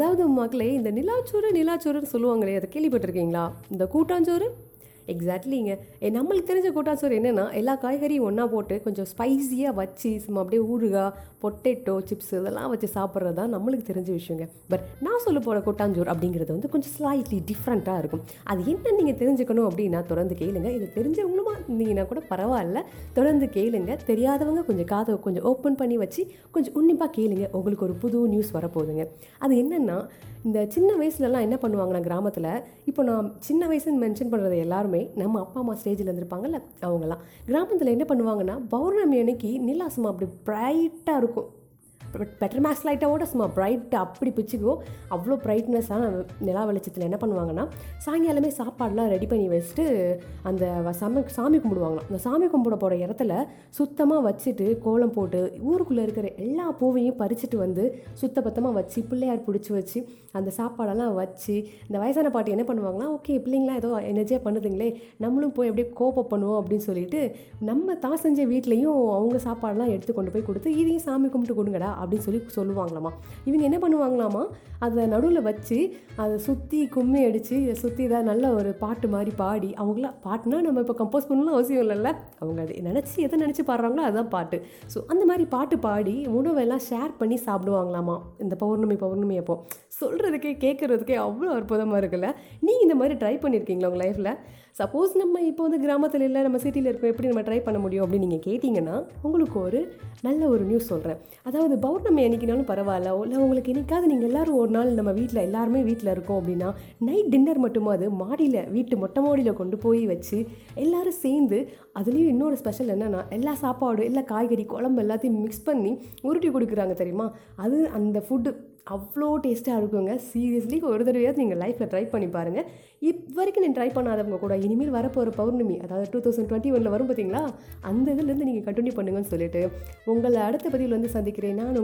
அதாவது மக்களே இந்த நிலாச்சோறு நிலாச்சோறுன்னு சொல்லுவாங்களே அதை கேள்விப்பட்டிருக்கீங்களா? இந்த கூட்டாஞ்சோறு? எக்ஸாக்ட்லிங்க நம்மளுக்கு தெரிஞ்ச கூட்டாஞ்சோறு என்னென்னா எல்லா காய்கறியும் ஒன்றா போட்டு கொஞ்சம் ஸ்பைஸியாக வச்சு சும்மா அப்படியே ஊறுகாய் பொட்டேட்டோ சிப்ஸ் இதெல்லாம் வச்சு சாப்பிட்றது தான் நம்மளுக்கு தெரிஞ்ச விஷயங்க. பட் நான் சொல்ல போகிற கூட்டாஞ்சோறு அப்படிங்கிறது வந்து கொஞ்சம் ஸ்லைட்லி டிஃப்ரெண்ட்டாக இருக்கும். அது என்ன நீங்கள் தெரிஞ்சுக்கணும் அப்படின்னா தொடர்ந்து கேளுங்க. இது தெரிஞ்சவங்களுமா இருந்தீங்கன்னா கூட பரவாயில்ல. தொடர்ந்து கேளுங்க. தெரியாதவங்க கொஞ்சம் காதை கொஞ்சம் ஓப்பன் பண்ணி வச்சு கொஞ்சம் உன்னிப்பாக கேளுங்க. உங்களுக்கு ஒரு புது நியூஸ் வரப்போகுதுங்க. அது என்னென்னா இந்த சின்ன வயசுலலாம் என்ன பண்ணுவாங்கன்னா கிராமத்தில் இப்போ நான் சின்ன வயசுன்னு மென்ஷன் பண்ணுறது எல்லாருமே நம்ம அப்பா அம்மா ஸ்டேஜில் இருந்திருப்பாங்கல்ல அவங்களாம் கிராமத்தில் என்ன பண்ணுவாங்கன்னா பௌர்ணமி அன்னைக்கு நிலா அப்படி ப்ரைட்டாக இருக்கும். பெட்டர் மேக்ஸ் லைட்டோட சும்மா ப்ரைட் அப்படி பிச்சுக்கும் அவ்வளோ ப்ரைட்னஸ்ஸாக நிலா வெளிச்சத்தில் என்ன பண்ணுவாங்கன்னா சாயங்காலமே சாப்பாடெலாம் ரெடி பண்ணி வச்சுட்டு அந்த சாமி சாமி கும்பிடுவாங்களாம். அந்த சாமி கும்பிட போகிற இடத்துல சுத்தமாக வச்சுட்டு கோலம் போட்டு ஊருக்குள்ளே இருக்கிற எல்லா பூவையும் பறிச்சுட்டு வந்து சுத்தபத்தமாக வச்சு பிள்ளையார் பிடிச்சி வச்சு அந்த சாப்பாடெல்லாம் வச்சு இந்த வயசான பாட்டி என்ன பண்ணுவாங்கன்னா ஓகே பிள்ளைங்களாம் ஏதோ எனர்ஜியாக பண்ணுதுங்களே நம்மளும் போய் அப்படியே கோப்பம் பண்ணுவோம் அப்படின்னு சொல்லிட்டு நம்ம தான் செஞ்ச வீட்லேயும் அவங்க சாப்பாடெல்லாம் எடுத்து கொண்டு போய் கொடுத்து இதையும் சாமி கும்பிட்டு கொடுங்கடா அப்படின்னு சொல்லி சொல்லுவாங்களாமா. இவங்க என்ன பண்ணுவாங்களாமா அதை நடுவில் வச்சு அதை சுற்றி கும்மி அடித்து இதை சுற்றி இதாக நல்ல ஒரு பாட்டு மாதிரி பாடி அவங்கள பாட்டுனா நம்ம இப்போ கம்போஸ் பண்ணலாம் அவசியம் இல்லைல்ல. அவங்க அதை நினச்சி எதை நினச்சி பாடுறாங்களோ அதுதான் பாட்டு. ஸோ அந்த மாதிரி பாட்டு பாடி உணவெல்லாம் ஷேர் பண்ணி சாப்பிடுவாங்களாமா இந்த பௌர்ணமி பௌர்ணமி அப்போ. சொல்கிறதுக்கே கேட்குறதுக்கே அவ்வளோ அற்புதமாக இருக்குல்ல. நீங்கள் இந்த மாதிரி ட்ரை பண்ணியிருக்கீங்களா உங்கள் லைஃப்பில் சப்போஸ் நம்ம இப்போ வந்து கிராமத்தில் இல்லை நம்ம சிட்டியில் இருக்கோம் எப்படி நம்ம ட்ரை பண்ண முடியும் அப்படின்னு நீங்கள் கேட்டிங்கன்னா உங்களுக்கு ஒரு நல்ல ஒரு நியூஸ் சொல்கிறேன் அதாவது பௌர்ணமி அன்னைக்குனாலும் பரவாயில்ல. இல்லை உங்களுக்கு என்றைக்காவது நீங்கள் எல்லோரும் ஒரு நாள் நம்ம வீட்டில் எல்லாருமே வீட்டில் இருக்கோம் அப்படின்னா நைட் டின்னர் மட்டுமாவது மாடியில் வீட்டு மொட்டை மாடியில் கொண்டு போய் வச்சு எல்லோரும் சேர்ந்து அதுலேயும் இன்னொரு ஸ்பெஷல் என்னென்னா எல்லா சாப்பாடு எல்லா காய்கறி குழம்பு எல்லாத்தையும் மிக்ஸ் பண்ணி உருட்டி கொடுக்குறாங்க தெரியுமா? அது அந்த ஃபுட்டு அவ்வளோ டேஸ்ட்டாக இருக்குங்க. சீரியஸ்லி ஒரு தடவையாவது நீங்கள் லைஃப்பில் ட்ரை பண்ணி பாருங்கள் இப்போ வரைக்கும் நீங்கள் ட்ரை பண்ணாதவங்க கூட இனிமேல் வரப்போகிற பௌர்ணமி அதாவது டூ தௌசண்ட் டுவெண்ட்டி ஒனில் வரும் பார்த்தீங்களா அந்த இதுலேருந்து நீங்கள் கண்டினியூ பண்ணுங்கன்னு சொல்லிட்டு உங்களை அடுத்த பதிவில் வந்து சந்திக்கிறேன். நான் உங்கள்